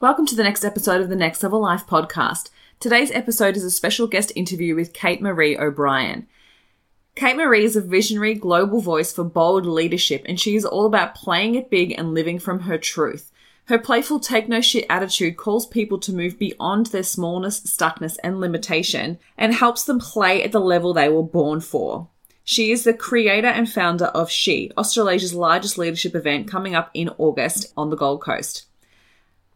Welcome to the next episode of the Next Level Life podcast. Today's episode is a special guest interview with Kate Maree O'Brien. Kate Maree is a visionary global voice for bold leadership, and she is all about playing it big and living from her truth. Her playful take no shit attitude calls people to move beyond their smallness, stuckness, and limitation and helps them play at the level they were born for. She is the creator and founder of She, Australasia's largest leadership event coming up in August on the Gold Coast.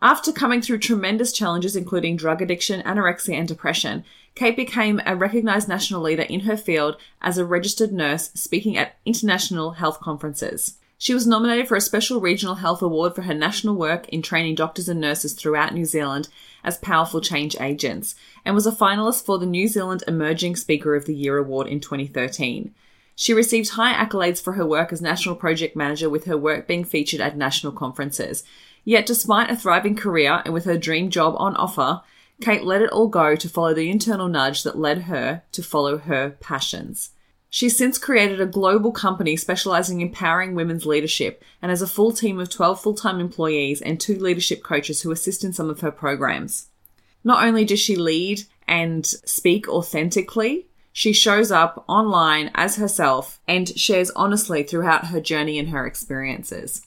After coming through tremendous challenges, including drug addiction, anorexia, and depression, Kate became a recognized national leader in her field as a registered nurse speaking at international health conferences. She was nominated for a special regional health award for her national work in training doctors and nurses throughout New Zealand as powerful change agents, and was a finalist for the New Zealand Emerging Speaker of the Year award in 2013. She received high accolades for her work as National Project Manager, with her work being featured at national conferences. Yet, despite a thriving career and with her dream job on offer, Kate let it all go to follow the internal nudge that led her to follow her passions. She's since created a global company specializing in empowering women's leadership and has a full team of 12 full time employees and two leadership coaches who assist in some of her programs. Not only does she lead and speak authentically, she shows up online as herself and shares honestly throughout her journey and her experiences.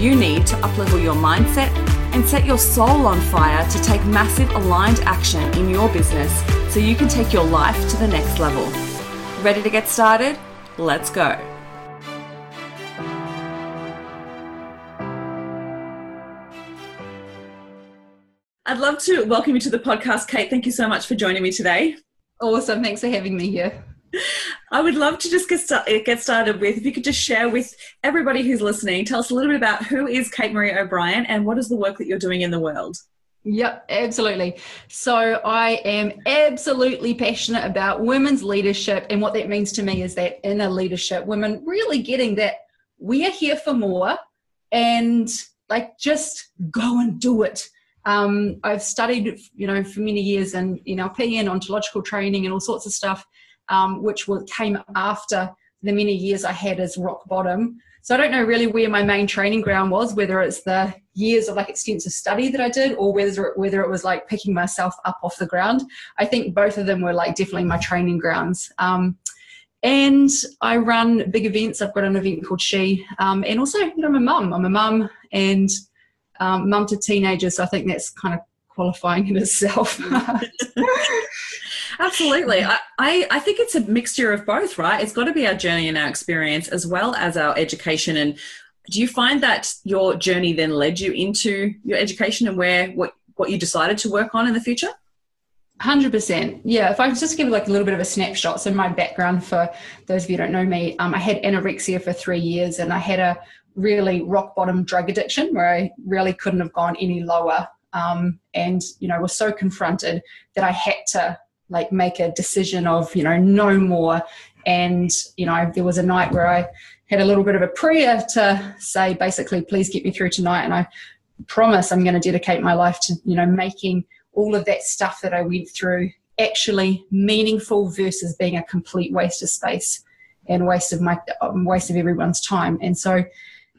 you need to uplevel your mindset and set your soul on fire to take massive aligned action in your business so you can take your life to the next level. Ready to get started? Let's go. I'd love to welcome you to the podcast, Kate. Thank you so much for joining me today. Awesome. Thanks for having me here. I would love to just get, start, get started with if you could just share with everybody who's listening, tell us a little bit about who is Kate Maree O'Brien and what is the work that you're doing in the world. Yep, absolutely. So I am absolutely passionate about women's leadership. And what that means to me is that inner leadership, women really getting that we are here for more and like just go and do it. Um, I've studied, you know, for many years in NLP and ontological training and all sorts of stuff um, which came after the many years I had as rock bottom. So I don't know really where my main training ground was, whether it's the years of like extensive study that I did, or whether whether it was like picking myself up off the ground. I think both of them were like definitely my training grounds. Um, and I run big events. I've got an event called She, um, and also you know, I'm a mum. I'm a mum and um, mum to teenagers. So I think that's kind of qualifying in itself. Absolutely. I, I, I, think it's a mixture of both, right? It's got to be our journey and our experience as well as our education. And do you find that your journey then led you into your education and where what, what you decided to work on in the future? 100% yeah if i could just give like a little bit of a snapshot so my background for those of you don't know me um, i had anorexia for three years and i had a really rock bottom drug addiction where i really couldn't have gone any lower um, and you know was so confronted that i had to like make a decision of you know no more. And you know there was a night where i had a little bit of a prayer to say basically please get me through tonight. And i promise i'm going to dedicate my life to you know making all of that stuff that i went through actually meaningful versus being a complete waste of space and waste of my waste of everyone's time. And so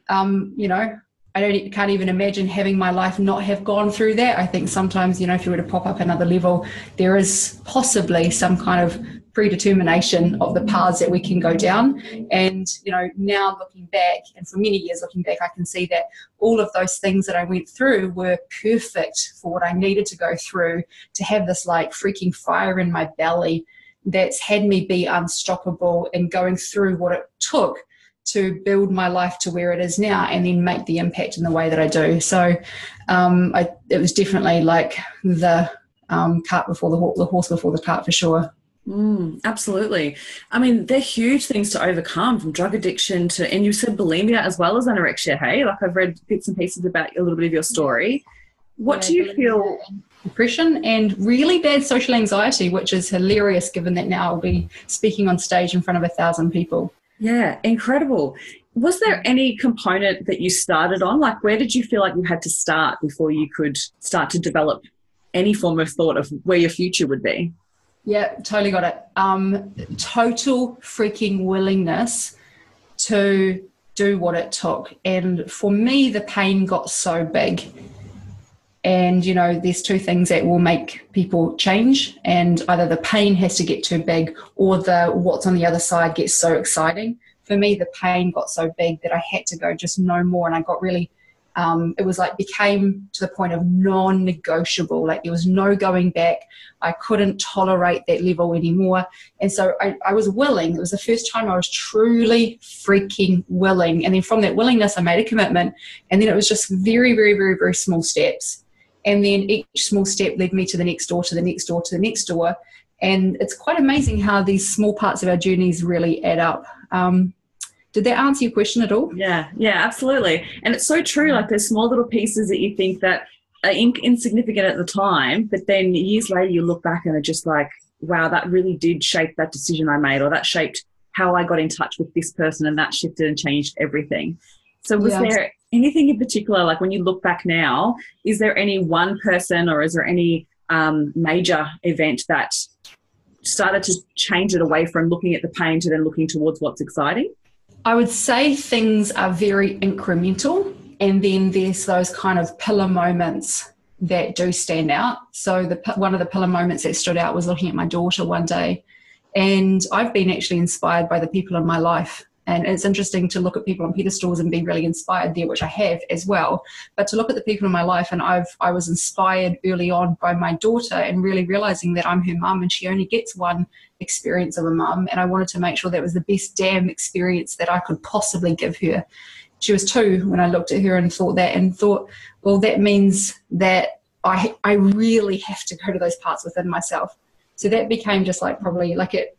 um, you know I don't can't even imagine having my life not have gone through that. I think sometimes, you know, if you were to pop up another level, there is possibly some kind of predetermination of the paths that we can go down. And, you know, now looking back, and for many years looking back, I can see that all of those things that I went through were perfect for what I needed to go through to have this like freaking fire in my belly that's had me be unstoppable and going through what it took to build my life to where it is now and then make the impact in the way that I do. So um, I, it was definitely like the um, cart before the, the horse before the cart for sure. Mm, absolutely. I mean, they're huge things to overcome from drug addiction to, and you said bulimia as well as anorexia, hey? Like I've read bits and pieces about a little bit of your story. What yeah, do you feel? depression and really bad social anxiety, which is hilarious given that now I'll be speaking on stage in front of a thousand people. Yeah, incredible. Was there any component that you started on? Like, where did you feel like you had to start before you could start to develop any form of thought of where your future would be? Yeah, totally got it. Um, total freaking willingness to do what it took. And for me, the pain got so big and you know there's two things that will make people change and either the pain has to get too big or the what's on the other side gets so exciting. For me the pain got so big that i had to go just no more and i got really um, it was like became to the point of non-negotiable like there was no going back. I couldn't tolerate that level anymore. And so I, I was willing it was the first time i was truly freaking willing. And then from that willingness i made a commitment and then it was just very very very very small steps and then each small step led me to the next door, to the next door, to the next door. And it's quite amazing how these small parts of our journeys really add up. Um, did that answer your question at all? Yeah, yeah, absolutely. And it's so true. Like there's small little pieces that you think that are in- insignificant at the time, but then years later you look back and are just like, wow, that really did shape that decision I made, or that shaped how I got in touch with this person, and that shifted and changed everything. So was yeah. there anything in particular, like when you look back now, is there any one person or is there any um, major event that started to change it away from looking at the pain to then looking towards what's exciting? I would say things are very incremental, and then there's those kind of pillar moments that do stand out. So the one of the pillar moments that stood out was looking at my daughter one day, and I've been actually inspired by the people in my life and it's interesting to look at people on pedestals and be really inspired there, which I have as well. But to look at the people in my life, and I've I was inspired early on by my daughter, and really realizing that I'm her mum, and she only gets one experience of a mum, and I wanted to make sure that was the best damn experience that I could possibly give her. She was two when I looked at her and thought that, and thought, well, that means that I I really have to go to those parts within myself. So that became just like probably like it,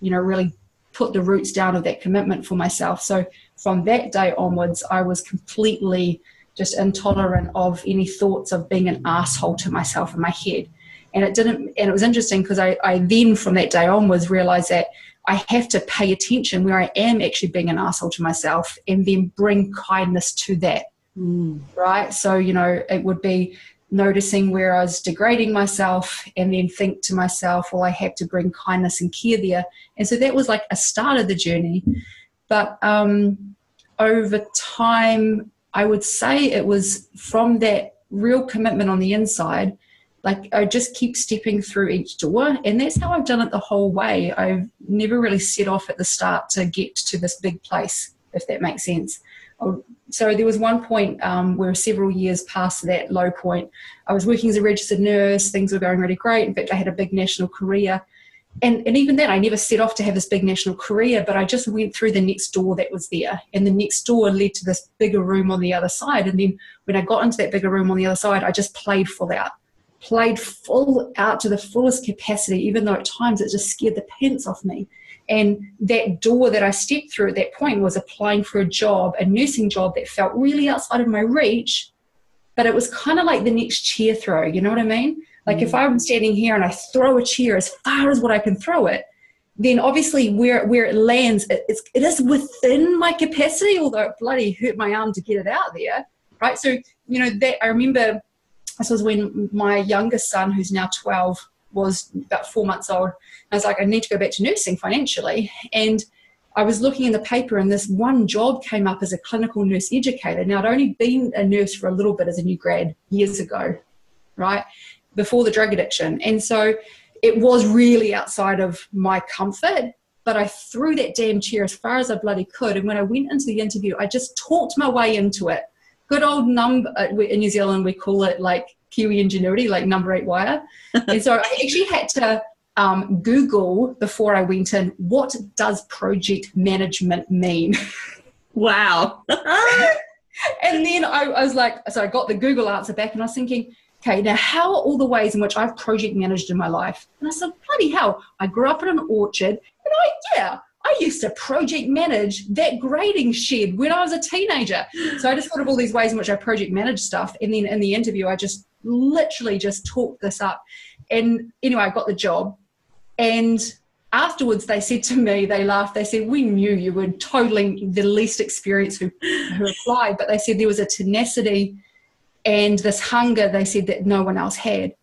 you know, really put the roots down of that commitment for myself. So from that day onwards, I was completely just intolerant of any thoughts of being an asshole to myself in my head. And it didn't, and it was interesting because I, I then from that day onwards realized that I have to pay attention where I am actually being an asshole to myself and then bring kindness to that. Mm. Right. So, you know, it would be noticing where I was degrading myself and then think to myself, well, I have to bring kindness and care there. And so that was like a start of the journey. But um, over time, I would say it was from that real commitment on the inside. Like I just keep stepping through each door, and that's how I've done it the whole way. I've never really set off at the start to get to this big place, if that makes sense so there was one point um, where several years past that low point, I was working as a registered nurse. Things were going really great. In fact, I had a big national career. And, and even then, I never set off to have this big national career, but I just went through the next door that was there. And the next door led to this bigger room on the other side. And then when I got into that bigger room on the other side, I just played full out, played full out to the fullest capacity, even though at times it just scared the pants off me. And that door that I stepped through at that point was applying for a job, a nursing job that felt really outside of my reach, but it was kind of like the next chair throw. You know what I mean? Like mm. if I'm standing here and I throw a chair as far as what I can throw it, then obviously where where it lands, it, it's, it is within my capacity. Although it bloody hurt my arm to get it out there, right? So you know that I remember this was when my youngest son, who's now twelve, was about four months old. I was like, I need to go back to nursing financially. And I was looking in the paper, and this one job came up as a clinical nurse educator. Now, I'd only been a nurse for a little bit as a new grad years ago, right? Before the drug addiction. And so it was really outside of my comfort. But I threw that damn chair as far as I bloody could. And when I went into the interview, I just talked my way into it. Good old number uh, in New Zealand, we call it like Kiwi ingenuity, like number eight wire. and so I actually had to um, Google before I went in, what does project management mean? Wow. and then I, I, was like, so I got the Google answer back and I was thinking, okay, now how are all the ways in which I've project managed in my life? And I said, bloody hell, I grew up in an orchard and I, yeah, I used to project manage that grading shed when I was a teenager. So I just thought of all these ways in which I project manage stuff. And then in the interview, I just literally just talked this up. And anyway, I got the job. And afterwards, they said to me, they laughed, they said, We knew you were totally the least experienced who, who applied, but they said there was a tenacity and this hunger, they said, that no one else had.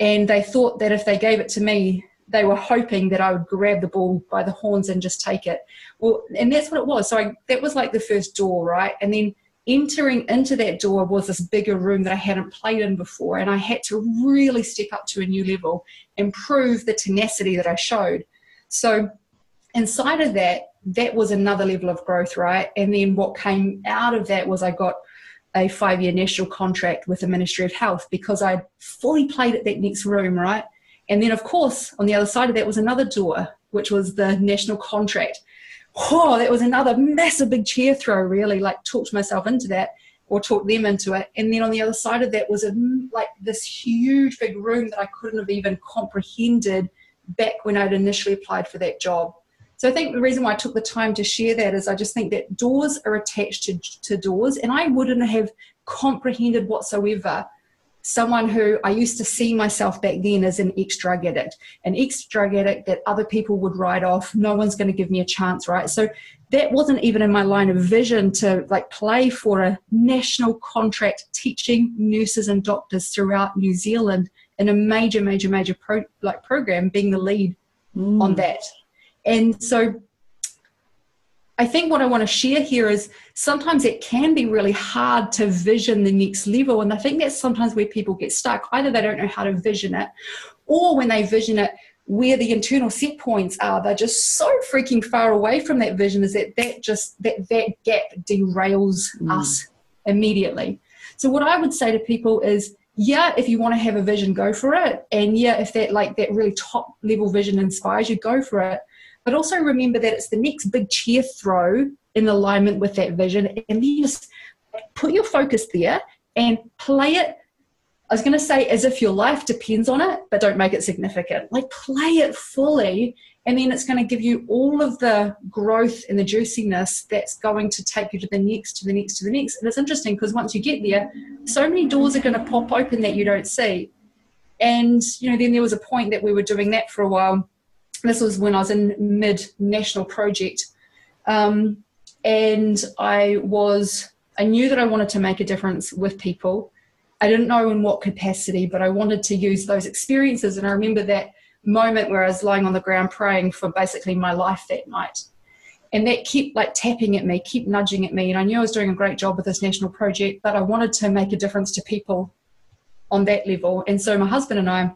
And they thought that if they gave it to me, they were hoping that I would grab the ball by the horns and just take it. Well, and that's what it was. So I, that was like the first door, right? And then entering into that door was this bigger room that I hadn't played in before. And I had to really step up to a new level and prove the tenacity that I showed. So inside of that, that was another level of growth, right? And then what came out of that was I got a five year national contract with the Ministry of Health because I fully played at that next room, right? And then, of course, on the other side of that was another door, which was the national contract. Oh, that was another massive big chair throw, really, like talked myself into that or talked them into it. And then on the other side of that was a, like this huge big room that I couldn't have even comprehended back when I'd initially applied for that job. So I think the reason why I took the time to share that is I just think that doors are attached to, to doors, and I wouldn't have comprehended whatsoever someone who I used to see myself back then as an ex drug addict, an ex drug addict that other people would write off. No one's going to give me a chance, right? So that wasn't even in my line of vision to like play for a national contract teaching nurses and doctors throughout New Zealand in a major, major, major pro, like program, being the lead mm. on that. And so I think what I want to share here is sometimes it can be really hard to vision the next level. And I think that's sometimes where people get stuck. Either they don't know how to vision it, or when they vision it, where the internal set points are, they're just so freaking far away from that vision is that that just that that gap derails mm. us immediately. So what I would say to people is yeah, if you want to have a vision, go for it. And yeah, if that like that really top level vision inspires you, go for it but also remember that it's the next big chair throw in alignment with that vision. And then just put your focus there and play it. I was going to say as if your life depends on it, but don't make it significant. Like play it fully, and then it's going to give you all of the growth and the juiciness that's going to take you to the next, to the next, to the next. And it's interesting because once you get there, so many doors are going to pop open that you don't see. And you know, then there was a point that we were doing that for a while this was when I was in mid national project. Um, and I was, I knew that I wanted to make a difference with people. I didn't know in what capacity, but I wanted to use those experiences. And I remember that moment where I was lying on the ground praying for basically my life that night. And that kept like tapping at me, kept nudging at me. And I knew I was doing a great job with this national project, but I wanted to make a difference to people on that level. And so my husband and I,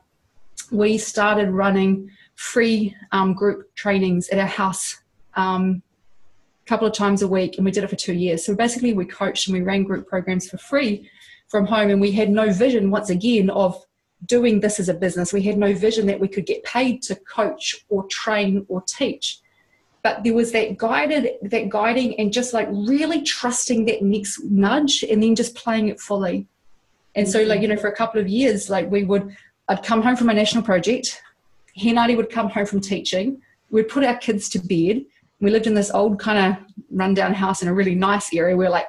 we started running free um, group trainings at our house um, a couple of times a week, and we did it for two years. So basically, we coached and we ran group programs for free from home, and we had no vision once again of doing this as a business. We had no vision that we could get paid to coach or train or teach. But there was that guided, that guiding, and just like really trusting that next nudge, and then just playing it fully. And so, like you know, for a couple of years, like we would, I'd come home from a national project, he and I would come home from teaching. We'd put our kids to bed. We lived in this old kind of rundown house in a really nice area. We are like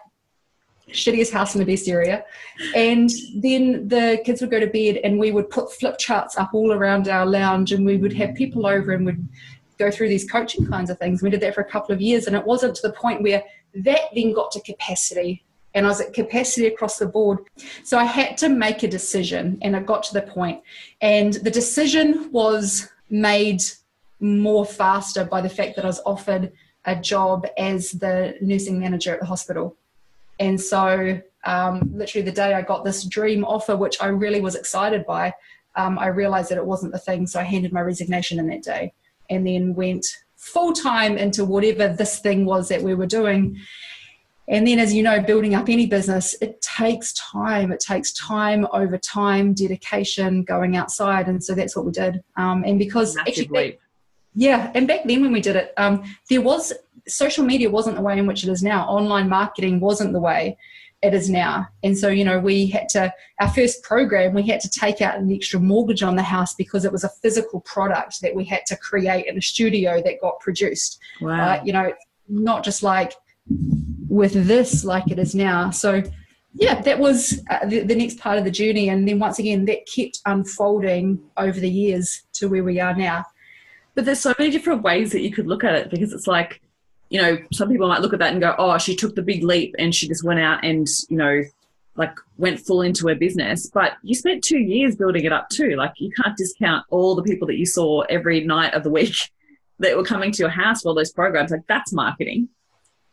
shittiest house in the best area. And then the kids would go to bed and we would put flip charts up all around our lounge and we would have people over and we'd go through these coaching kinds of things. We did that for a couple of years and it wasn't to the point where that then got to capacity and I was at capacity across the board. So I had to make a decision, and I got to the point. And the decision was made more faster by the fact that I was offered a job as the nursing manager at the hospital. And so, um, literally, the day I got this dream offer, which I really was excited by, um, I realized that it wasn't the thing. So I handed my resignation in that day and then went full time into whatever this thing was that we were doing. And then, as you know, building up any business, it takes time. It takes time over time, dedication, going outside. And so that's what we did. Um, and because actually, yeah, and back then when we did it, um, there was social media wasn't the way in which it is now. Online marketing wasn't the way it is now. And so, you know, we had to, our first program, we had to take out an extra mortgage on the house because it was a physical product that we had to create in a studio that got produced. Wow. Uh, you know, not just like with this like it is now. So yeah, that was uh, the, the next part of the journey. And then once again, that kept unfolding over the years to where we are now. But there's so many different ways that you could look at it because it's like, you know, some people might look at that and go, oh, she took the big leap and she just went out and, you know, like went full into her business. But you spent two years building it up too. Like you can't discount all the people that you saw every night of the week that were coming to your house for all those programs. Like that's marketing.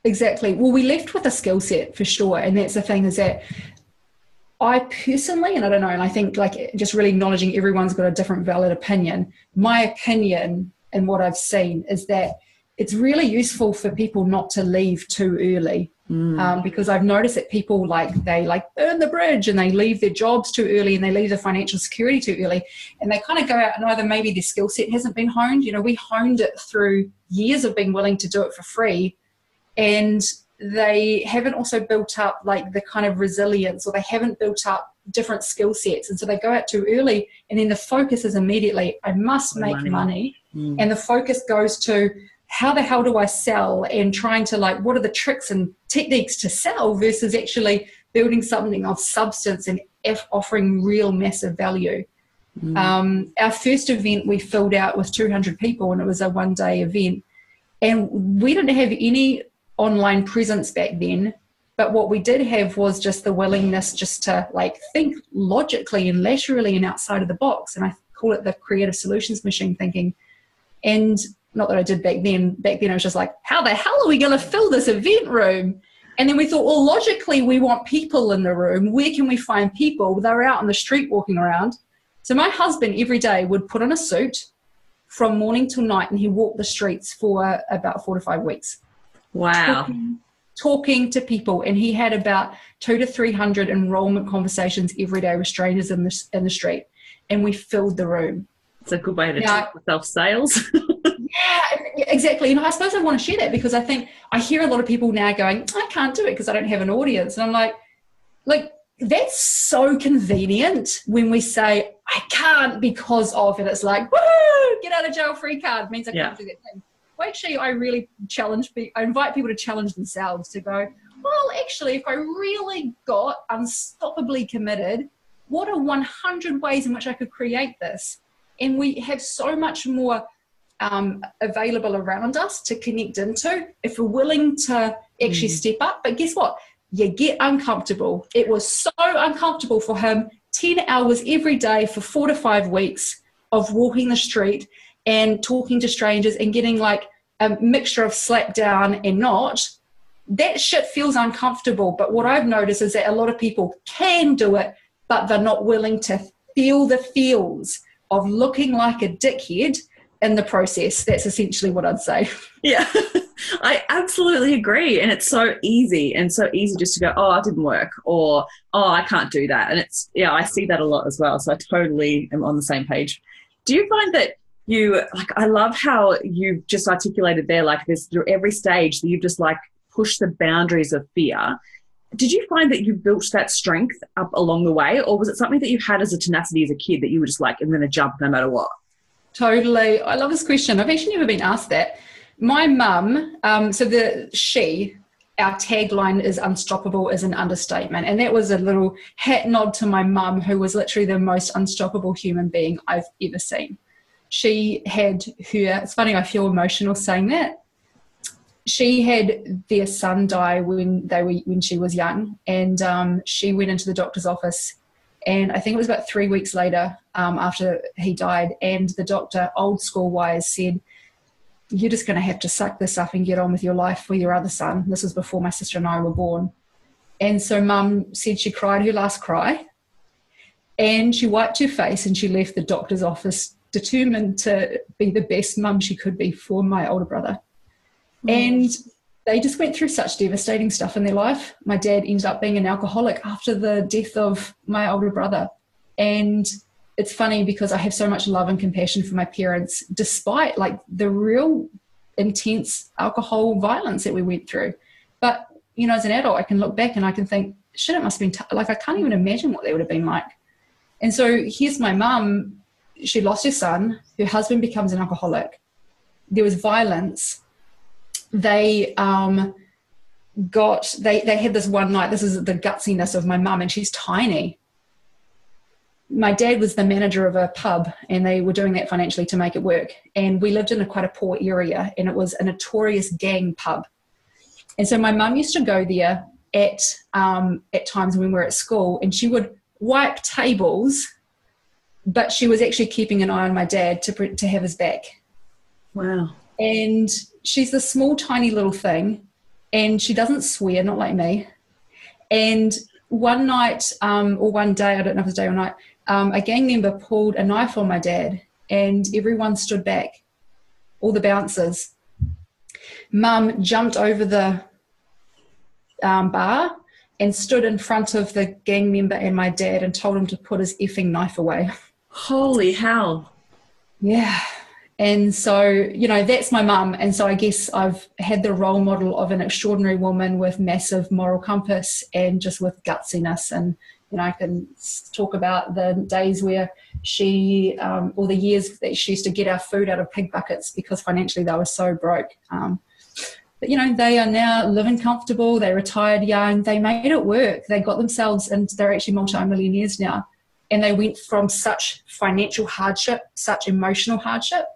Exactly. Well, we left with a skill set for sure. And that's the thing is that I personally, and I don't know, and I think like just really acknowledging everyone's got a different valid opinion. My opinion and what I've seen is that it's really useful for people not to leave too early. Mm. Um, because I've noticed that people like they like burn the bridge and they leave their jobs too early and they leave their financial security too early and they kind of go out and either maybe their skill set hasn't been honed. You know, we honed it through years of being willing to do it for free, and they haven't also built up like the kind of resilience or they haven't built up different skill sets and so they go out too early and then the focus is immediately i must make money, money. Mm. and the focus goes to how the hell do i sell and trying to like what are the tricks and techniques to sell versus actually building something of substance and offering real massive value mm. um, our first event we filled out with 200 people and it was a one day event and we didn't have any online presence back then. But what we did have was just the willingness just to like think logically and laterally and outside of the box. And i call it the creative solutions machine thinking. And not that i did back then. Back then i was just like how the hell are we going to fill this event room? And then we thought well logically we want people in the room. Where can we find people? They're out on the street walking around. So my husband every day would put on a suit from morning till night and he walked the streets for about four to five weeks Wow. Talking, talking to people. And he had about two to 300 enrollment conversations every day with strangers in the, in the street. And we filled the room. It's a good way to now, self sales. yeah, exactly. And I suppose I want to share that because I think I hear a lot of people now going, I can't do it because I don't have an audience. And I'm like, like, that's so convenient when we say, I can't because of, and it's like, woo, get out of jail free card means I can't do that thing actually I really challenge I invite people to challenge themselves to go, well, actually, if I really got unstoppably committed, what are 100 ways in which I could create this? And we have so much more um, available around us to connect into if we're willing to actually mm. step up. But guess what? You get uncomfortable. It was so uncomfortable for him 10 hours every day for four to five weeks of walking the street and talking to strangers and getting like a mixture of slap down and not, that shit feels uncomfortable. But what I've noticed is that a lot of people can do it, but they're not willing to feel the feels of looking like a dickhead in the process. That's essentially what I'd say. Yeah, I absolutely agree. And it's so easy and so easy just to go, oh, it didn't work, or oh, I can't do that. And it's, yeah, I see that a lot as well. So I totally am on the same page. Do you find that you like i love how you've just articulated there like this through every stage that you've just like pushed the boundaries of fear. Did you find that you built that strength up along the way or was it something that you had as a tenacity as a kid that you were just like i'm going to jump no matter what? Totally. I love this question. I've actually never been asked that. My mum um, so the she our tagline is unstoppable is an understatement. And that was a little hat nod to my mum who was literally the most unstoppable human being i've ever seen she had her, it's funny, I feel emotional saying that. She had their son die when they were when she was young, and um, she went into the doctor's office, and I think it was about three weeks later um, after he died, and the doctor, old school wise, said, "You're just going to have to suck this up and get on with your life for your other son." This was before my sister and I were born, and so Mum said she cried her last cry, and she wiped her face and she left the doctor's office determined to be the best mum she could be for my older brother. Mm. And they just went through such devastating stuff in their life. My dad ended up being an alcoholic after the death of my older brother. And it's funny because I have so much love and compassion for my parents, despite like the real intense alcohol violence that we went through. But, you know, as an adult, I can look back and I can think, shit, it must have been t-. like, I can't even imagine what they would have been like. And so here's my mum she lost her son. Her husband becomes an alcoholic. There was violence. They um, got they they had this one night. This is the gutsiness of my mum, and she's tiny. My dad was the manager of a pub, and they were doing that financially to make it work. And we lived in a quite a poor area, and it was a notorious gang pub. And so my mum used to go there at um, at times when we were at school, and she would wipe tables, but she was actually keeping an eye on my dad to to have his back. Wow. And she's this small, tiny little thing, and she doesn't swear, not like me. And one night, um, or one day, I don't know if it was day or night, um, a gang member pulled a knife on my dad, and everyone stood back, all the bouncers. Mum jumped over the um, bar and stood in front of the gang member and my dad and told him to put his effing knife away. Holy hell. Yeah. And so, you know, that's my mum. And so I guess I've had the role model of an extraordinary woman with massive moral compass and just with gutsiness. And, you know, I can talk about the days where she, um, or the years that she used to get our food out of pig buckets because financially they were so broke. Um, but you know they are now living comfortable they retired young they made it work they got themselves and they're actually multi-millionaires now and they went from such financial hardship such emotional hardship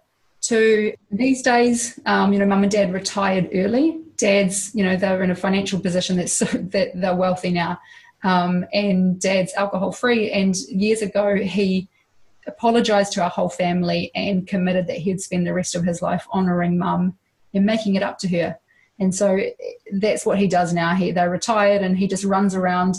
to these days um, you know mum and dad retired early. Dad's you know they're in a financial position that's so that they're wealthy now. Um, and dad's alcohol free and years ago he apologized to our whole family and committed that he'd spend the rest of his life honoring mum and making it up to her. And so that's what he does now. He they're retired, and he just runs around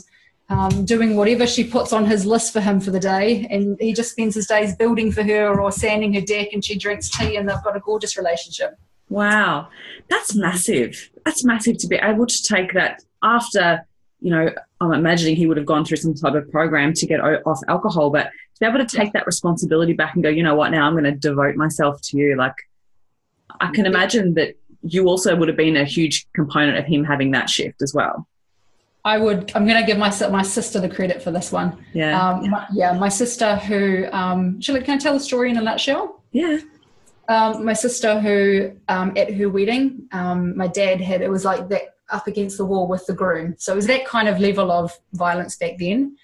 um, doing whatever she puts on his list for him for the day, and he just spends his days building for her or sanding her deck, and she drinks tea, and they've got a gorgeous relationship. Wow, that's massive. That's massive to be able to take that after. You know, I'm imagining he would have gone through some type of program to get off alcohol, but to be able to take that responsibility back and go, you know what, now I'm going to devote myself to you. Like, I can imagine that you also would have been a huge component of him having that shift as well. I would. I'm going to give my my sister the credit for this one. Yeah. Um, my, yeah, my sister who. Um, I, can I tell the story in a nutshell? Yeah. Um, my sister who um, at her wedding, um, my dad had it was like that up against the wall with the groom. So it was that kind of level of violence back then.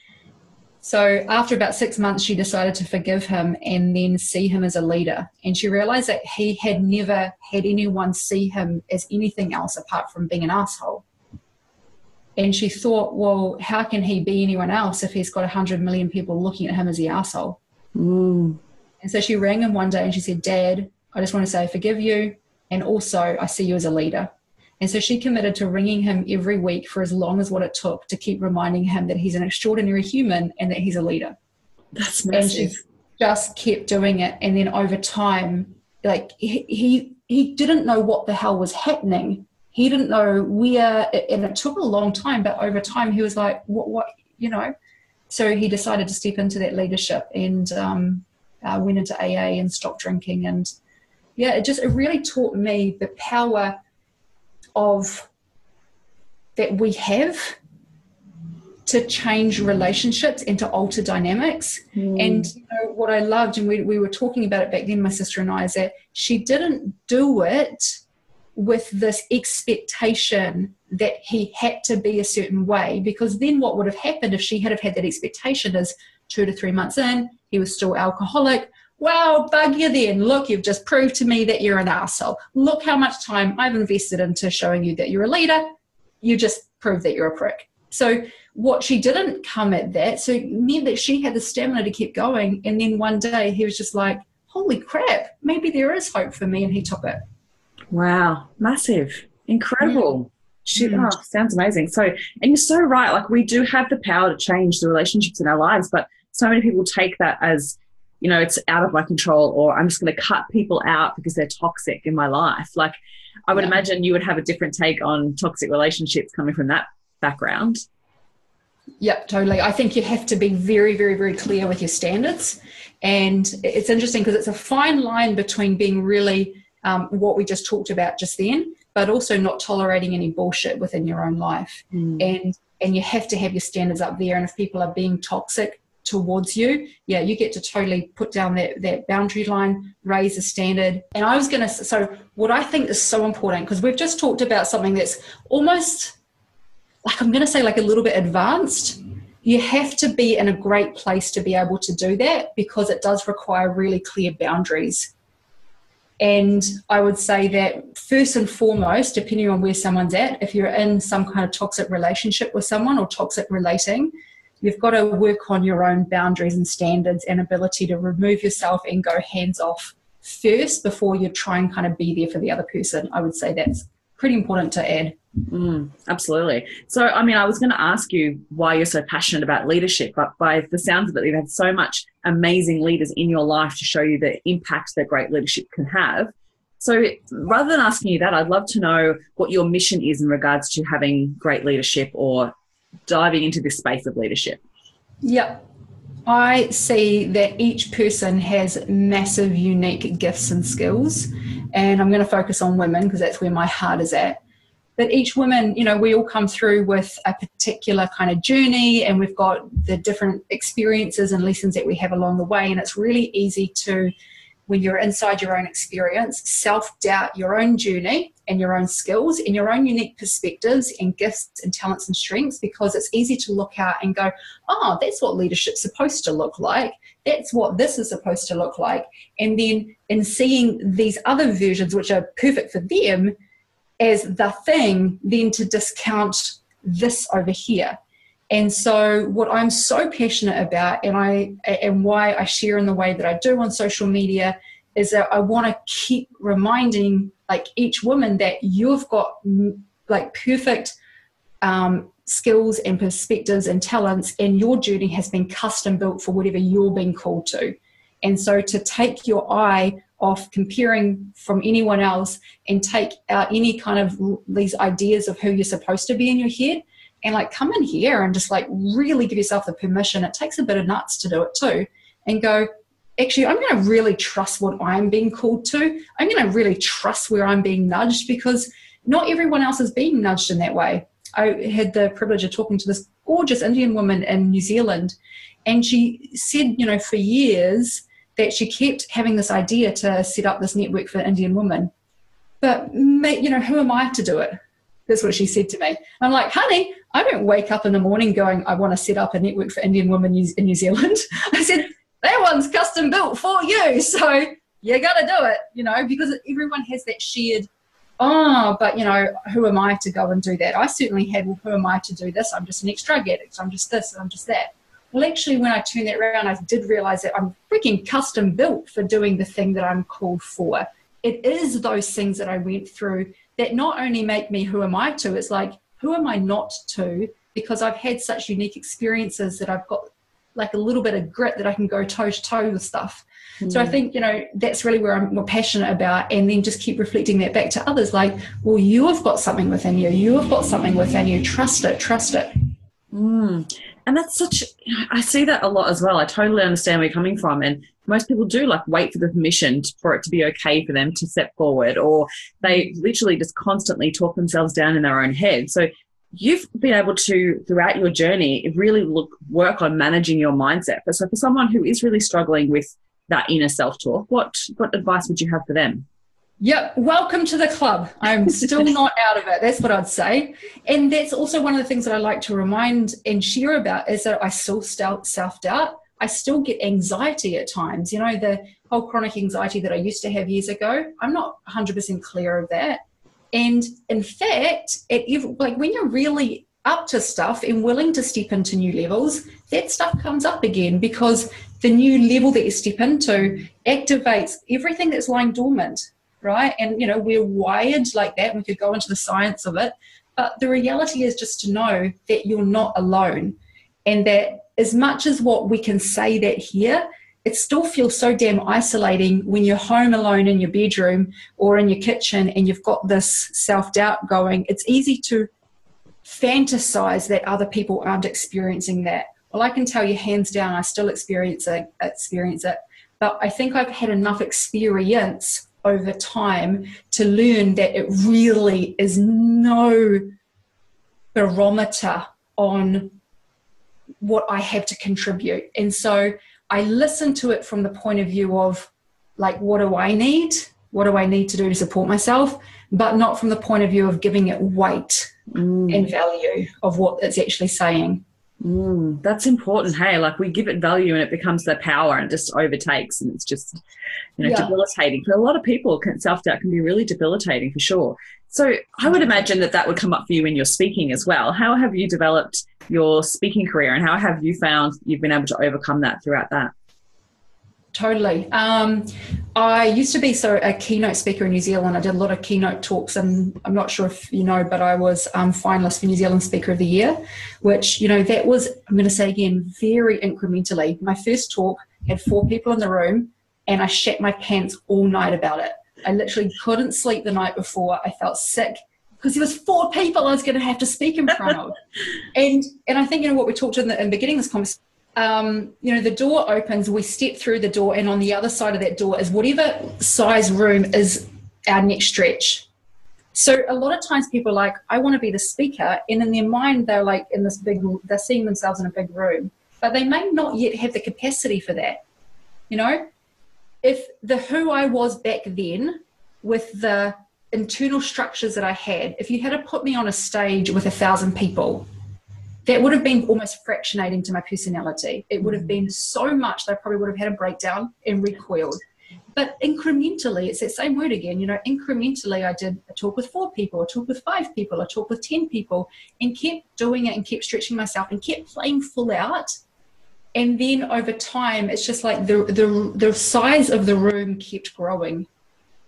So after about six months, she decided to forgive him and then see him as a leader. And she realized that he had never had anyone see him as anything else apart from being an asshole. And she thought, well, how can he be anyone else if he's got 100 million people looking at him as the asshole? Mm. And so she rang him one day and she said, Dad, I just want to say I forgive you. And also, I see you as a leader. And so she committed to ringing him every week for as long as what it took to keep reminding him that he's an extraordinary human and that he's a leader. That's massive. And she just kept doing it. And then over time, like he, he, he didn't know what the hell was happening. He didn't know where, and it took a long time, but over time he was like, what, what, you know? So he decided to step into that leadership and um, uh, went into AA and stopped drinking. And yeah, it just, it really taught me the power of that we have to change relationships and to alter dynamics. Mm. And you know, what I loved, and we, we were talking about it back then, my sister and I, is that she didn't do it with this expectation that he had to be a certain way, because then what would have happened if she had have had that expectation is two to three months in, he was still alcoholic, well, bug you then. Look, you've just proved to me that you're an asshole. Look how much time I've invested into showing you that you're a leader. You just proved that you're a prick. So what she didn't come at that, so meant that she had the stamina to keep going. And then one day he was just like, holy crap, maybe there is hope for me. And he took it. Wow, massive, incredible. Shit, mm. oh, sounds amazing. So, and you're so right. Like we do have the power to change the relationships in our lives, but so many people take that as you know, it's out of my control, or I'm just going to cut people out because they're toxic in my life. Like, I would yeah. imagine you would have a different take on toxic relationships coming from that background. Yep, totally. I think you have to be very, very, very clear with your standards. And it's interesting because it's a fine line between being really um, what we just talked about just then, but also not tolerating any bullshit within your own life. Mm. And and you have to have your standards up there. And if people are being toxic, towards you, yeah, you get to totally put down that, that boundary line, raise the standard. And I was going to, so what I think is so important, because we've just talked about something that's almost like I'm going to say like a little bit advanced, you have to be in a great place to be able to do that because it does require really clear boundaries. And I would say that first and foremost, depending on where someone's at, if you're in some kind of toxic relationship with someone or toxic relating, you've got to work on your own boundaries and standards and ability to remove yourself and go hands off first before you try and kind of be there for the other person. I would say that's pretty important to add. Mm, absolutely. So, I mean, I was going to ask you why you're so passionate about leadership, but by the sounds of it, you've had so much amazing leaders in your life to show you the impact that great leadership can have. So, rather than asking you that, I'd love to know what your mission is in regards to having great leadership or diving into this space of leadership. Yep. I see that each person has massive, unique gifts and skills. And I'm going to focus on women because that's where my heart is at. But each woman, you know, we all come through with a particular kind of journey and we've got the different experiences and lessons that we have along the way. And it's really easy to when you're inside your own experience, self doubt your own journey and your own skills and your own unique perspectives and gifts and talents and strengths because it's easy to look out and go, oh, that's what leadership's supposed to look like. That's what this is supposed to look like. And then in seeing these other versions, which are perfect for them, as the thing, then to discount this over here. And so, what I'm so passionate about, and I and why I share in the way that I do on social media, is that I want to keep reminding like each woman that you've got like perfect um, skills and perspectives and talents, and your journey has been custom built for whatever you're being called to. And so, to take your eye off comparing from anyone else and take out any kind of these ideas of who you're supposed to be in your head and like come in here and just like really give yourself the permission. It takes a bit of nuts to do it too, and go, actually, I'm going to really trust what I'm being called to. I'm going to really trust where I'm being nudged because not everyone else is being nudged in that way. I had the privilege of talking to this gorgeous Indian woman in New Zealand, and she said, you know, for years that she kept having this idea to set up this network for Indian women. But, you know, who am I to do it? That's what she said to me. I'm like, honey, I don't wake up in the morning going, I want to set up a network for Indian women in New Zealand. I said, that one's custom built for you. So you got to do it, you know, because everyone has that shared, oh, but, you know, who am I to go and do that? I certainly had, well, who am I to do this? I'm just an ex drug addict. I'm just this and I'm just that. Well, actually, when I turned that around, I did realize that I'm freaking custom built for doing the thing that I'm called for. It is those things that I went through that not only make me who am I to, it's like, who am I not to? Because I've had such unique experiences that I've got like a little bit of grit that I can go toe to toe with stuff. Mm. So I hmm. think, you know, that's really where I'm more passionate about. And then just keep reflecting that back to others like, well, you have got something within you. You have got something within you. Trust it, trust it. Mm. And that's such, I see that a lot as well. I totally understand where you're coming from. And most people do like wait for the permission for it to be okay for them to step forward, or they literally just constantly talk themselves down in their own head. So you've been able to throughout your journey really look work on managing your mindset but so for someone who is really struggling with that inner self-talk what what advice would you have for them Yep, welcome to the club. I'm still not out of it. That's what I'd say. And that's also one of the things that I like to remind and share about is that I still self doubt. I still get anxiety at times. You know, the whole chronic anxiety that I used to have years ago, I'm not 100% clear of that. And in fact, it, like when you're really up to stuff and willing to step into new levels, that stuff comes up again because the new level that you step into activates everything that's lying dormant, right? And you know, we're wired like that. We could go into the science of it, but the reality is just to know that you're not alone and that as much as what we can say that here, it still feels so damn isolating when you're home alone in your bedroom or in your kitchen and you've got this self doubt going. It's easy to fantasize that other people aren't experiencing that. Well, I can tell you hands down, I still experience it, experience it. But I think I've had enough experience over time to learn that it really is no barometer on what I have to contribute. And so I listen to it from the point of view of like, what do I need? What do I need to do to support myself? But not from the point of view of giving it weight mm. and value of what it's actually saying. Mm, that's important. Hey, like we give it value and it becomes their power and just overtakes and it's just, you know, yeah. debilitating. For a lot of people, self doubt can be really debilitating for sure. So I would imagine that that would come up for you in your speaking as well. How have you developed your speaking career and how have you found you've been able to overcome that throughout that? Totally. Um, I used to be so a keynote speaker in New Zealand. I did a lot of keynote talks, and I'm not sure if you know, but I was um, finalist for New Zealand Speaker of the Year, which you know that was I'm going to say again very incrementally. My first talk had four people in the room, and I shat my pants all night about it. I literally couldn't sleep the night before. I felt sick because there was four people I was going to have to speak in front of, and and I think you know what we talked in the, in the beginning of this conversation um, you know, the door opens, we step through the door, and on the other side of that door is whatever size room is our next stretch. So a lot of times people are like, I want to be the speaker, and in their mind they're like in this big, they're seeing themselves in a big room, but they may not yet have the capacity for that. You know, if the who I was back then, with the internal structures that I had, if you had to put me on a stage with a thousand people, that would have been almost fractionating to my personality. It would have mm. been so much that I probably would have had a breakdown and recoiled. But incrementally, it's that same word again. You know, incrementally, I did a talk with four people, a talk with five people, a talk with 10 people, and kept doing it and kept stretching myself and kept playing full out. And then over time, it's just like the, the, the size of the room kept growing.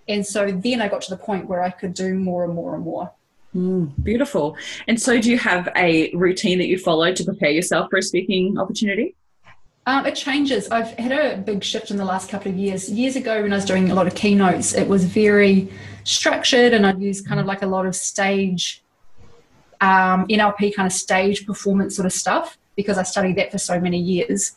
And so then I got to the point where I could do more and more and more. Mm, beautiful. And so, do you have a routine that you follow to prepare yourself for a speaking opportunity? Um, it changes. I've had a big shift in the last couple of years. Years ago, when I was doing a lot of keynotes, it was very structured, and I'd use kind of like a lot of stage, um, NLP kind of stage performance sort of stuff because I studied that for so many years.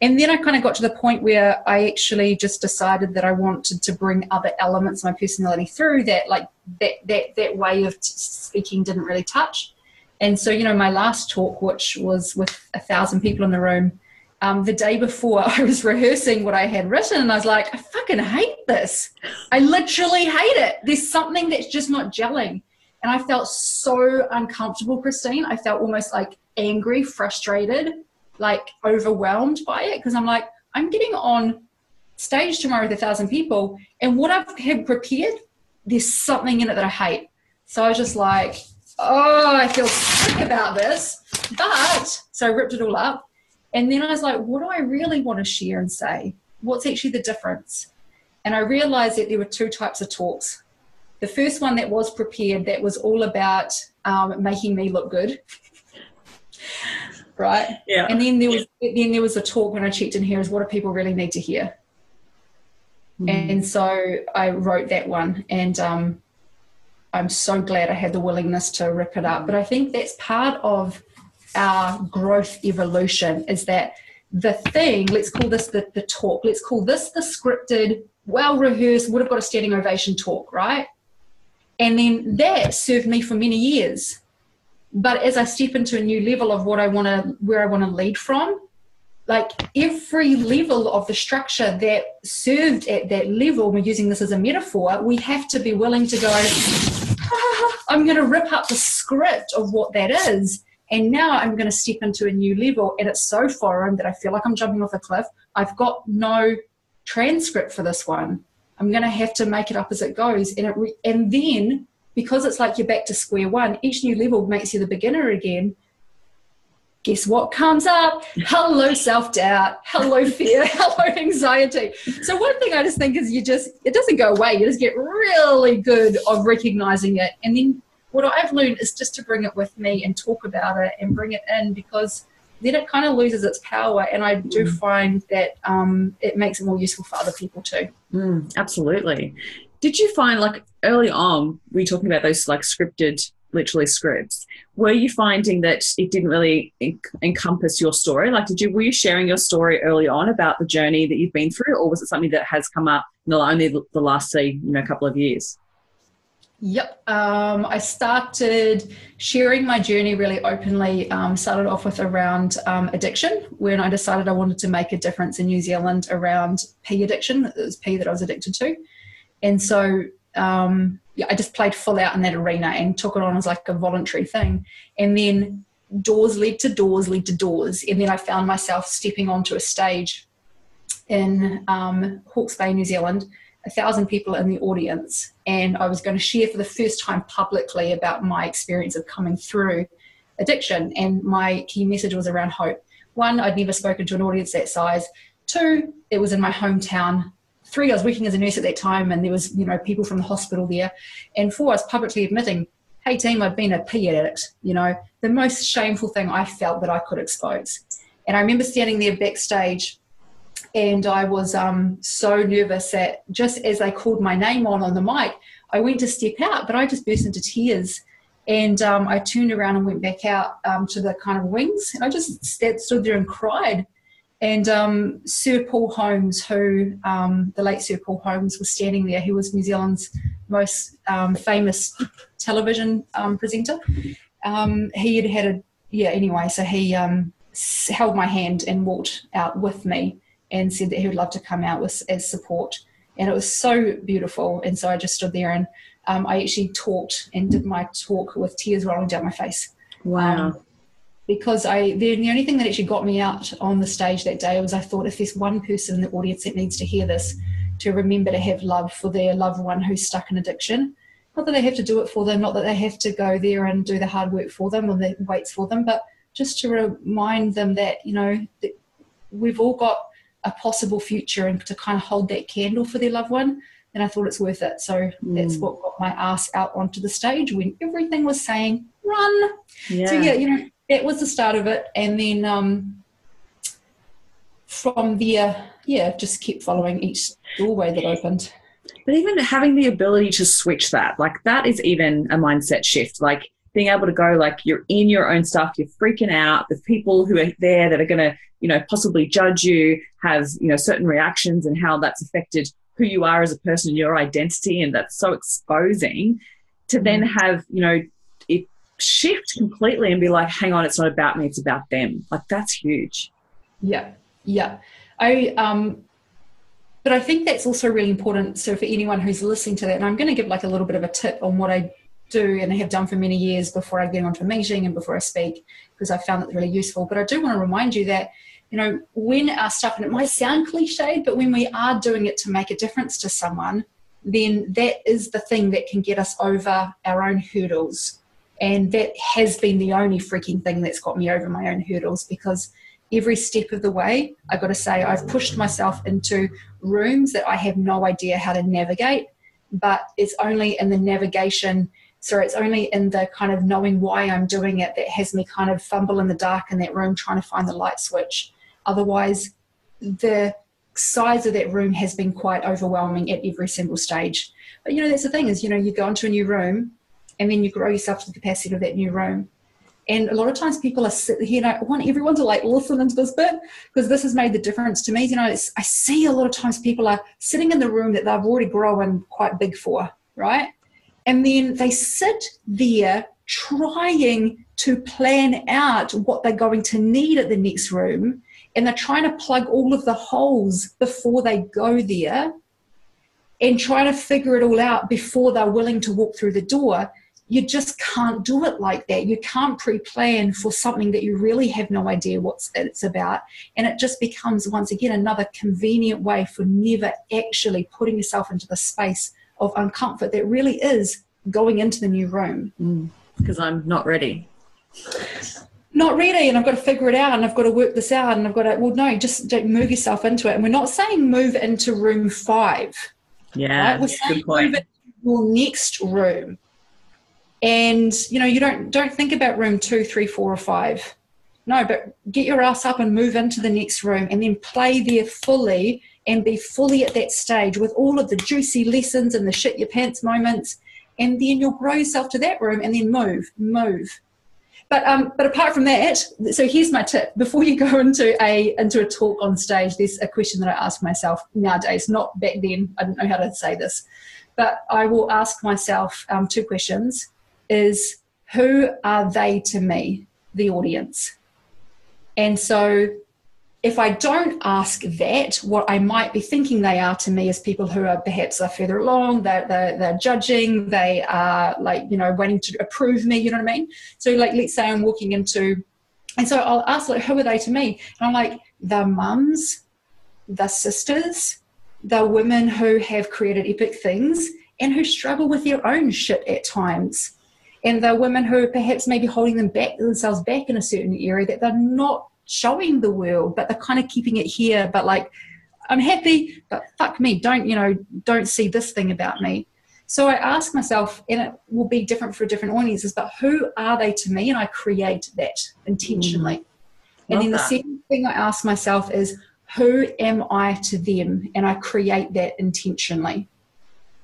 And then I kind of got to the point where I actually just decided that I wanted to bring other elements of my personality through that, like that that that way of speaking didn't really touch. And so, you know, my last talk, which was with a thousand people in the room, um, the day before I was rehearsing what I had written, and I was like, I fucking hate this. I literally hate it. There's something that's just not gelling. And I felt so uncomfortable, Christine. I felt almost like angry, frustrated, like overwhelmed by it because I'm like, I'm getting on stage tomorrow with a thousand people, and what I've had prepared, there's something in it that I hate. So I was just like, oh, I feel sick about this. But so I ripped it all up. And then I was like, what do I really want to share and say? What's actually the difference? And I realized that there were two types of talks. The first one that was prepared, that was all about um, making me look good. Right? Yeah. And then there was then there was a talk when I checked in here is what do people really need to hear? Mm. And so I wrote that one and um, I'm so glad I had the willingness to rip it up. But I think that's part of our growth evolution is that the thing, let's call this the, the talk, let's call this the scripted, well rehearsed, would have got a standing ovation talk, right? And then that served me for many years but as I step into a new level of what I want to, where I want to lead from, like every level of the structure that served at that level, we're using this as a metaphor, we have to be willing to go, ah, I'm going to rip up the script of what that is. And now I'm going to step into a new level. And it's so foreign that I feel like I'm jumping off a cliff. I've got no transcript for this one. I'm going to have to make it up as it goes. And, it re- and then because it's like you're back to square one, each new level makes you the beginner again. Guess what comes up? Hello, self doubt. Hello, fear. hello, anxiety. So, one thing I just think is you just, it doesn't go away. You just get really good of recognizing it. And then what I've learned is just to bring it with me and talk about it and bring it in because then it kind of loses its power. And I do mm. find that um, it makes it more useful for other people too. Mm, absolutely. Did you find like early on, we were talking about those like scripted, literally scripts. Were you finding that it didn't really en- encompass your story? Like, did you were you sharing your story early on about the journey that you've been through, or was it something that has come up in the, only the last say you know couple of years? Yep. Um, I started sharing my journey really openly. Um, started off with around um, addiction when I decided I wanted to make a difference in New Zealand around P addiction. It was P that I was addicted to. And so um, yeah, I just played full out in that arena and took it on as like a voluntary thing. And then doors led to doors led to doors. And then I found myself stepping onto a stage in um, Hawke's Bay, New Zealand, a thousand people in the audience. And I was going to share for the first time publicly about my experience of coming through addiction. And my key message was around hope. One, I'd never spoken to an audience that size. Two, it was in my hometown three, I was working as a nurse at that time, and there was you know people from the hospital there, and four, I was publicly admitting, hey team, I've been a P addict. You know, the most shameful thing I felt that I could expose. And I remember standing there backstage, and I was um, so nervous that just as they called my name on on the mic, I went to step out, but I just burst into tears. And um, I turned around and went back out um, to the kind of wings, and I just stood there and cried and um, Sir Paul Holmes, who um, the late Sir Paul Holmes was standing there, he was New Zealand's most um, famous television um, presenter. Um, he had had a yeah. Anyway, so he um, held my hand and walked out with me and said that he would love to come out with as support. And it was so beautiful. And so I just stood there and I actually talked and did my talk with tears rolling down my face. Wow because I the, the only thing that actually got me out on the stage that day was I thought if there's one person in the audience that needs to hear this, to remember to have love for their loved one who's stuck in addiction. Not that they have to do it for them, not that they have to go there and do the hard work for them or that waits for them, but just to remind them that you know that we've all got a possible future and to kind of hold that candle for their loved one. And I thought it's worth it. So mm. that's what got my ass out onto the stage when everything was saying run. Yeah. So yeah, you know, that was the start of it, and then um, from there, yeah, just kept following each doorway that opened. But even having the ability to switch that, like that is even a mindset shift. Like being able to go, like you're in your own stuff, you're freaking out. The people who are there that are going to, you know, possibly judge you have, you know, certain reactions and how that's affected who you are as a person, and your identity, and that's so exposing. To then mm. have, you know, shift completely and be like, hang on, it's not about me, it's about them. Like that's huge. Yeah. Yeah. I um but I think that's also really important. So for anyone who's listening to that, and I'm going to give like a little bit of a tip on what I do and have done for many years before I get onto a meeting and before I speak, because I found it really useful. But I do want to remind you that, you know, when our stuff, and it might sound cliched, but when we are doing it to make a difference to someone, then that is the thing that can get us over our own hurdles and that has been the only freaking thing that's got me over my own hurdles because every step of the way, I've got to say, I've pushed myself into rooms that I have no idea how to navigate, but it's only in the navigation. So it's only in the kind of knowing why I'm doing it that has me kind of fumble in the dark in that room trying to find the light switch. Otherwise, the size of that room has been quite overwhelming at every single stage. But you know, that's the thing is, you know, you go into a new room and then you grow yourself to the capacity of that new room. And a lot of times people are sitting here, and I want everyone to like listen into this bit because this has made the difference to me. You know, I see a lot of times people are sitting in the room that they've already grown quite big for, right? And then they sit there trying to plan out what they're going to need at the next room. And they're trying to plug all of the holes before they go there and trying to figure it all out before they're willing to walk through the door you just can't do it like that. You can't pre plan for something that you really have no idea what it's about. And it just becomes, once again, another convenient way for never actually putting yourself into the space of uncomfort that really is going into the new room. Because mm, I'm not ready. Not ready, and I've got to figure it out, and I've got to work this out, and I've got to. Well, no, just move yourself into it. And we're not saying move into room five. Yeah, right? we're saying move into your next room and you know you don't don't think about room two three four or five. No but get your ass up and move into the next room and then play there fully and be fully at that stage with all of the juicy lessons and the shit your pants moments. And then you'll grow yourself to that room and then move move. But um, but apart from that, so here's my tip: before you go into a into a talk on stage, there's a question that I ask myself nowadays. Not back then, I didn't know how to say this, but I will ask myself um, two questions: is who are they to me, the audience? And so if I don't ask that, what I might be thinking they are to me is people who are perhaps are further along, they're, they're, they're, judging, they are like, you know, waiting to approve me, you know what I mean? So, like, let's say I'm walking into, and so I'll ask, like, who are they to me? And I'm like, the mums, the sisters, the women who have created epic things and who struggle with their own shit at times. And the women who perhaps maybe holding them back themselves back in a certain area that they're not showing the world, but they're kind of keeping it here. But like, I'm happy, but fuck me, don't, you know, don't see this thing about me. So I ask myself, and it will be different for different audiences, but who are they to me? And I create that intentionally. Mm. And then the that. second thing I ask myself is, who am I to them? And I create that intentionally.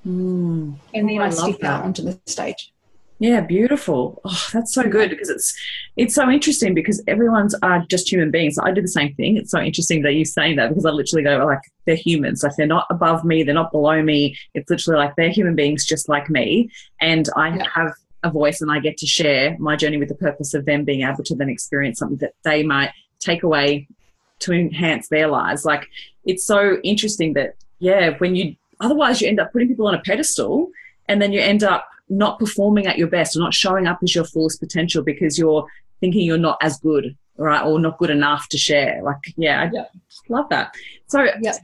Mm. And then oh, I, I step that. out onto the stage. Yeah, beautiful. Oh, that's so good because it's it's so interesting because everyone's are uh, just human beings. I do the same thing. It's so interesting that you're saying that because I literally go like they're humans. Like they're not above me, they're not below me. It's literally like they're human beings just like me, and I yeah. have a voice and I get to share my journey with the purpose of them being able to then experience something that they might take away to enhance their lives. Like it's so interesting that yeah, when you otherwise you end up putting people on a pedestal and then you end up not performing at your best or not showing up as your fullest potential because you're thinking you're not as good right or not good enough to share like yeah i yeah. love that so yeah.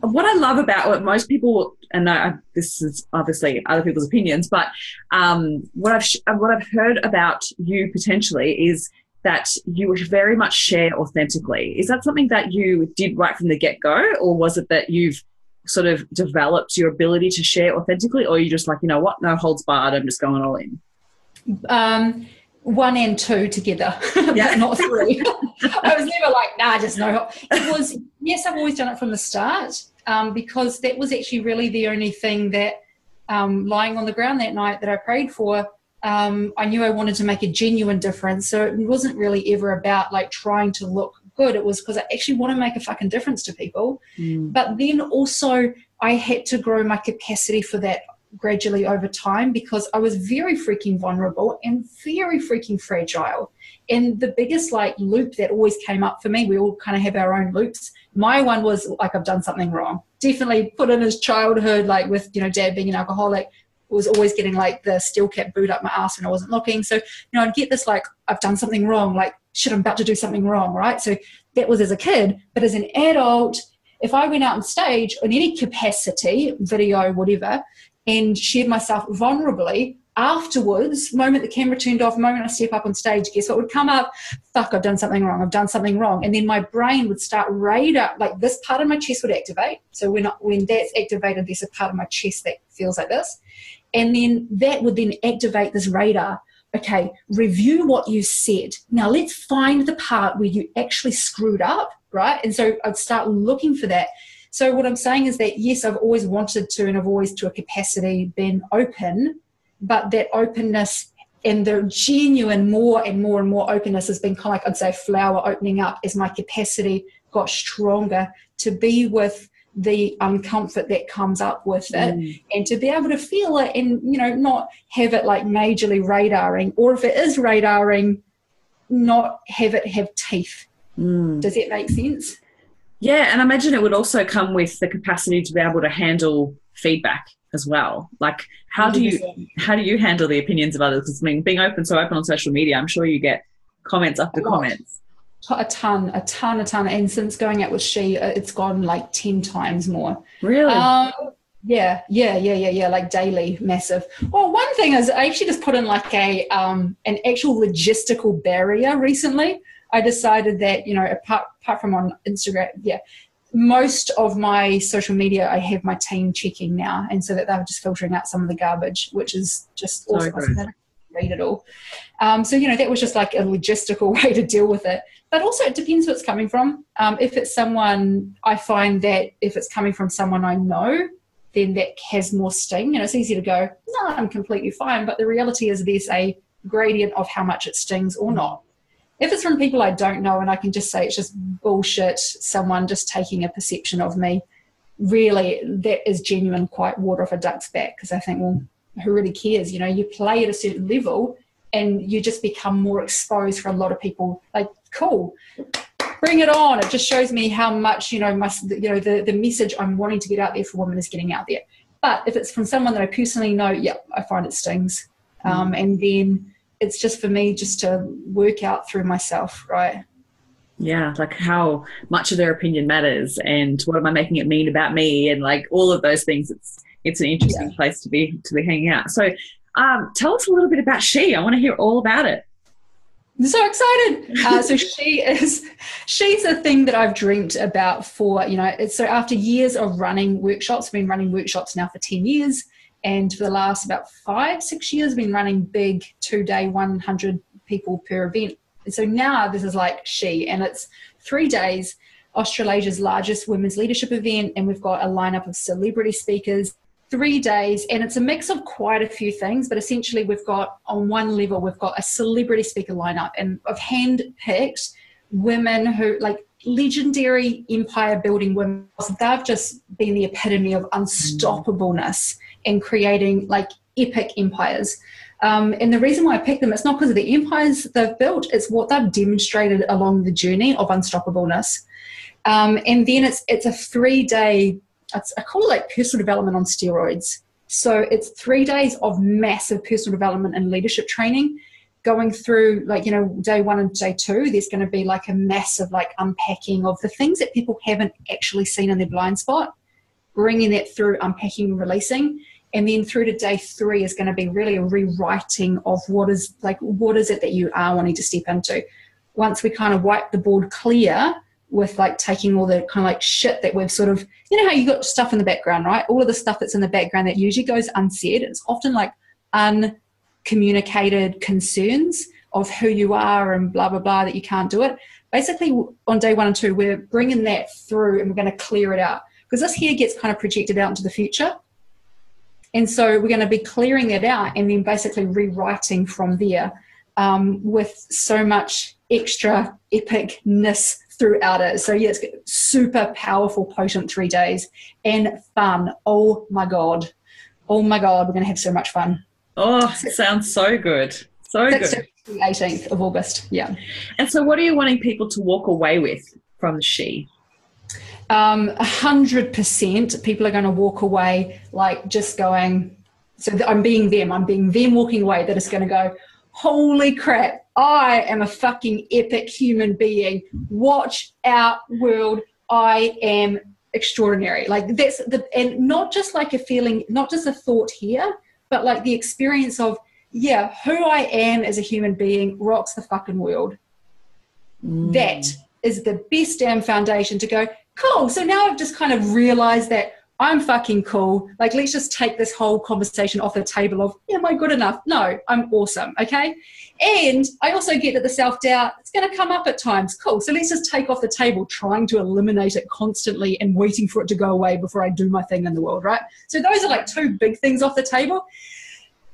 what i love about what most people and I, this is obviously other people's opinions but um, what i've what i've heard about you potentially is that you very much share authentically is that something that you did right from the get-go or was it that you've sort of developed your ability to share authentically, or you just like, you know what, no holds barred, I'm just going all in? Um, one and two together, yeah. not three. I was never like, nah, just no. It was, yes, I've always done it from the start um, because that was actually really the only thing that um, lying on the ground that night that I prayed for. Um, I knew I wanted to make a genuine difference. So it wasn't really ever about like trying to look good. It was because I actually want to make a fucking difference to people. Mm. But then also, I had to grow my capacity for that gradually over time because I was very freaking vulnerable and very freaking fragile. And the biggest like loop that always came up for me, we all kind of have our own loops. My one was like I've done something wrong. Definitely put in his childhood, like with you know dad being an alcoholic, was always getting like the steel cap boot up my ass when I wasn't looking. So you know I'd get this like I've done something wrong, like shit, I'm about to do something wrong, right? So that was as a kid. But as an adult, if I went out on stage in any capacity, video, whatever, and shared myself vulnerably, afterwards, moment the camera turned off, moment I step up on stage, guess what would come up? Fuck, I've done something wrong. I've done something wrong. And then my brain would start radar, like this part of my chest would activate. So when, when that's activated, there's a part of my chest that feels like this. And then that would then activate this radar okay, review what you said. Now let's find the part where you actually screwed up, right? And so I'd start looking for that. So what I'm saying is that yes, I've always wanted to, and I've always to a capacity been open, but that openness and the genuine more and more and more openness has been kind of like I'd say flower opening up as my capacity got stronger to be with the uncomfort that comes up with it mm. and to be able to feel it and you know not have it like majorly radaring or if it is radaring not have it have teeth mm. does that make sense yeah and i imagine it would also come with the capacity to be able to handle feedback as well like how 100%. do you how do you handle the opinions of others because i mean being open so open on social media i'm sure you get comments after comments a ton, a ton, a ton. And since going out with she, uh, it's gone like 10 times more. Really? Um, yeah, yeah, yeah, yeah, yeah, like daily, massive. Well, one thing is I actually just put in like a um, an actual logistical barrier recently. I decided that, you know, apart, apart from on Instagram, yeah, most of my social media I have my team checking now, and so that they're just filtering out some of the garbage, which is just awesome read it all. Um, so, you know, that was just like a logistical way to deal with it. But also, it depends who it's coming from. Um, if it's someone, I find that if it's coming from someone I know, then that has more sting. And it's easy to go, no, I'm completely fine. But the reality is there's a gradient of how much it stings or not. If it's from people I don't know and I can just say it's just bullshit, someone just taking a perception of me, really, that is genuine, quite water off a duck's back. Because I think, well, who really cares? You know, you play at a certain level and you just become more exposed for a lot of people. Like, cool, bring it on. It just shows me how much, you know, my, you know, the, the message I'm wanting to get out there for women is getting out there. But if it's from someone that I personally know, yeah, I find it stings. Mm. Um, and then it's just for me just to work out through myself, right? Yeah, like how much of their opinion matters and what am I making it mean about me and like all of those things. It's it's an interesting yeah. place to be to be hanging out. So um, tell us a little bit about she. I want to hear all about it. I'm so excited. Uh, so she is, she's a thing that I've dreamt about for, you know, so after years of running workshops, I've been running workshops now for 10 years. And for the last about five, six years, I've been running big two day, 100 people per event. And so now this is like she, and it's three days, Australasia's largest women's leadership event. And we've got a lineup of celebrity speakers three days and it's a mix of quite a few things but essentially we've got on one level we've got a celebrity speaker lineup and i've handpicked women who like legendary empire building women they've just been the epitome of unstoppableness in creating like epic empires um, and the reason why I picked them, it's not because of the empires they've built, it's what they've demonstrated along the journey of unstoppableness. Um, and then it's it's a three day I call it like personal development on steroids. So it's three days of massive personal development and leadership training going through like you know day one and day two there's going to be like a massive like unpacking of the things that people haven't actually seen in their blind spot bringing that through unpacking and releasing and then through to day three is going to be really a rewriting of what is like what is it that you are wanting to step into once we kind of wipe the board clear with like taking all the kind of like shit that we've sort of you know how you got stuff in the background right? All of the stuff that's in the background that usually goes unsaid. It's often like uncommunicated concerns of who you are and blah blah blah that you can't do it. Basically on day one and two we're bringing that through and we're going to clear it out because this here gets kind of projected out into the future. And so we're going to be clearing that out and then basically rewriting from there um, with so much extra epicness throughout it. So yeah, it's super powerful, potent three days and fun. Oh my god, oh my god, we're gonna have so much fun. Oh, it sounds so good, so good. The 18th of August, yeah. And so, what are you wanting people to walk away with from the she? Um, 100% people are going to walk away like just going, so I'm being them, I'm being them walking away that is going to go, holy crap, I am a fucking epic human being. Watch out, world. I am extraordinary. Like that's the, and not just like a feeling, not just a thought here, but like the experience of, yeah, who I am as a human being rocks the fucking world. Mm. That is the best damn foundation to go, cool. So now I've just kind of realized that I'm fucking cool. Like, let's just take this whole conversation off the table of, am I good enough? No, I'm awesome. Okay. And I also get that the self doubt, it's going to come up at times. Cool. So let's just take off the table trying to eliminate it constantly and waiting for it to go away before I do my thing in the world, right? So those are like two big things off the table.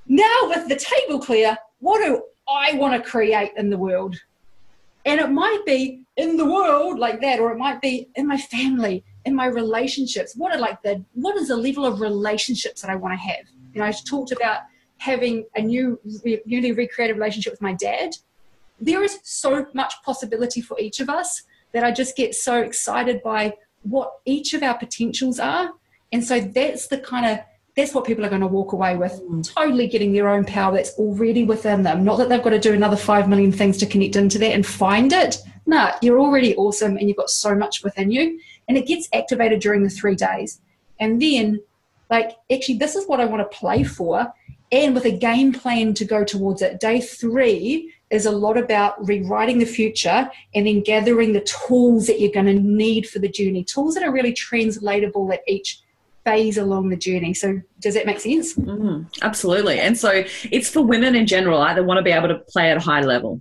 Now, with the table clear, what do I want to create in the world? And it might be in the world like that, or it might be in my family, in my relationships what are like the what is the level of relationships that i want to have? You know i talked about having a new newly recreated relationship with my dad. There is so much possibility for each of us that i just get so excited by what each of our potentials are. And so that's the kind of that's what people are going to walk away with. Mm. totally getting their own power that's already within them. Not that they've got to do another 5 million things to connect into that and find it. No you're already awesome and you've got so much within you and it gets activated during the three days. And then, like, actually, this is what I want to play for, and with a game plan to go towards it. Day three is a lot about rewriting the future and then gathering the tools that you're going to need for the journey, tools that are really translatable at each phase along the journey. So, does that make sense? Mm, absolutely. And so, it's for women in general, either want to be able to play at a high level.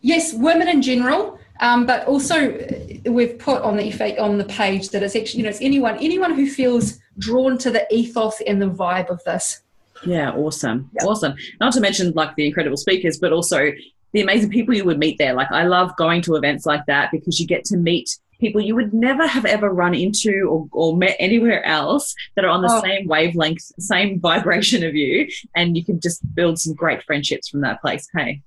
Yes, women in general. Um, but also, we've put on the on the page that it's actually you know it's anyone anyone who feels drawn to the ethos and the vibe of this. Yeah, awesome, awesome. Not to mention like the incredible speakers, but also the amazing people you would meet there. Like I love going to events like that because you get to meet people you would never have ever run into or, or met anywhere else that are on the oh. same wavelength, same vibration of you, and you can just build some great friendships from that place. Hey.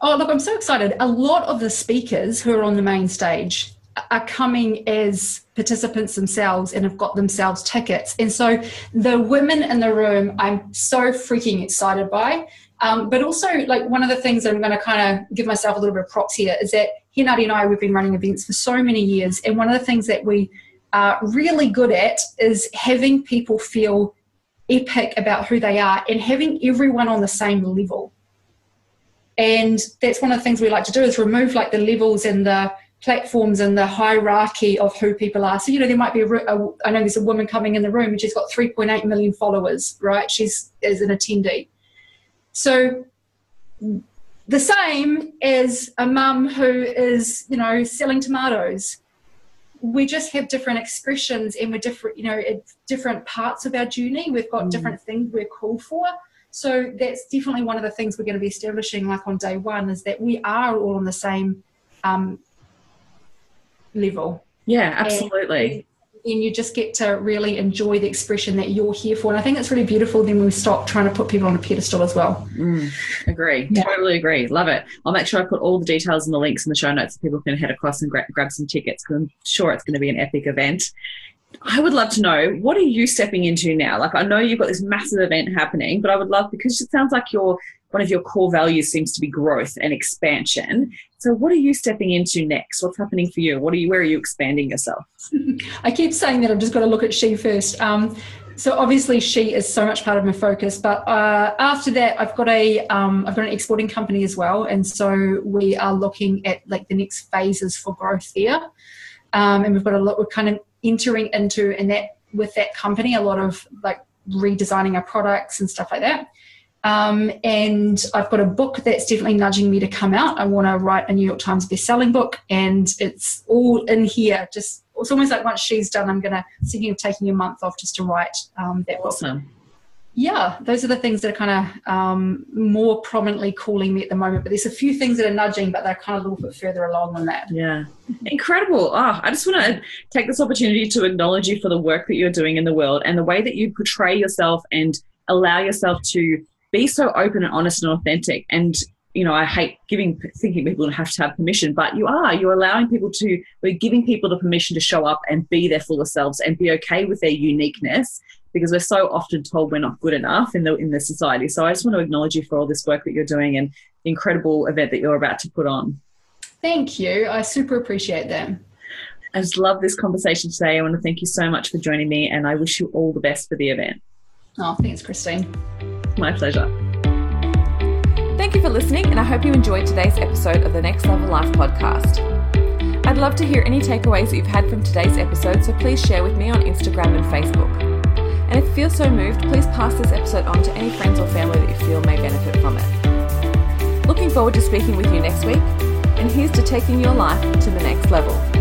Oh, look, I'm so excited. A lot of the speakers who are on the main stage are coming as participants themselves and have got themselves tickets. And so the women in the room, I'm so freaking excited by. Um, but also, like one of the things I'm going to kind of give myself a little bit of props here is that Hinari and I, we've been running events for so many years. And one of the things that we are really good at is having people feel epic about who they are and having everyone on the same level. And that's one of the things we like to do is remove like the levels and the platforms and the hierarchy of who people are. So, you know, there might be a, a I know there's a woman coming in the room and she's got 3.8 million followers, right? She's as an attendee. So, the same as a mum who is, you know, selling tomatoes. We just have different expressions and we're different, you know, at different parts of our journey. We've got mm. different things we're called for. So that's definitely one of the things we're going to be establishing, like on day one, is that we are all on the same um, level. Yeah, absolutely. And, and, you just get to really enjoy the expression that you're here for. And I think it's really beautiful then we stop trying to put people on a pedestal as well. Mm, agree. Yeah. Totally agree. Love it. I'll make sure I put all the details and the links in the show notes so people can head across and gra- grab some tickets because I'm sure it's going to be an epic event. I would love to know what are you stepping into now? Like I know you've got this massive event happening, but I would love because it sounds like you're one of your core values seems to be growth and expansion. So what are you stepping into next? What's happening for you? What are you where are you expanding yourself? I keep saying that I've just got to look at she first. Um, so obviously she is so much part of my focus but uh, after that i've got a have um, got an exporting company as well and so we are looking at like the next phases for growth there um, and we've got a lot we're kind of entering into and that with that company a lot of like redesigning our products and stuff like that um, and I've got a book that's definitely nudging me to come out. I want to write a New York Times best-selling book, and it's all in here. Just it's almost like once she's done, I'm gonna thinking of taking a month off just to write um, that awesome. book. Yeah, those are the things that are kind of um, more prominently calling me at the moment. But there's a few things that are nudging, but they're kind of a little bit further along than that. Yeah, incredible. Oh, I just want to take this opportunity to acknowledge you for the work that you're doing in the world and the way that you portray yourself and allow yourself to be so open and honest and authentic. And you know, I hate giving thinking people have to have permission, but you are. You're allowing people to. We're giving people the permission to show up and be their fuller selves and be okay with their uniqueness because we're so often told we're not good enough in the in the society. So I just want to acknowledge you for all this work that you're doing and incredible event that you're about to put on. Thank you. I super appreciate that. I just love this conversation today. I want to thank you so much for joining me, and I wish you all the best for the event. Oh, thanks, Christine. My pleasure. Thank you for listening, and I hope you enjoyed today's episode of the Next Level Life podcast. I'd love to hear any takeaways that you've had from today's episode, so please share with me on Instagram and Facebook. And if you feel so moved, please pass this episode on to any friends or family that you feel may benefit from it. Looking forward to speaking with you next week, and here's to taking your life to the next level.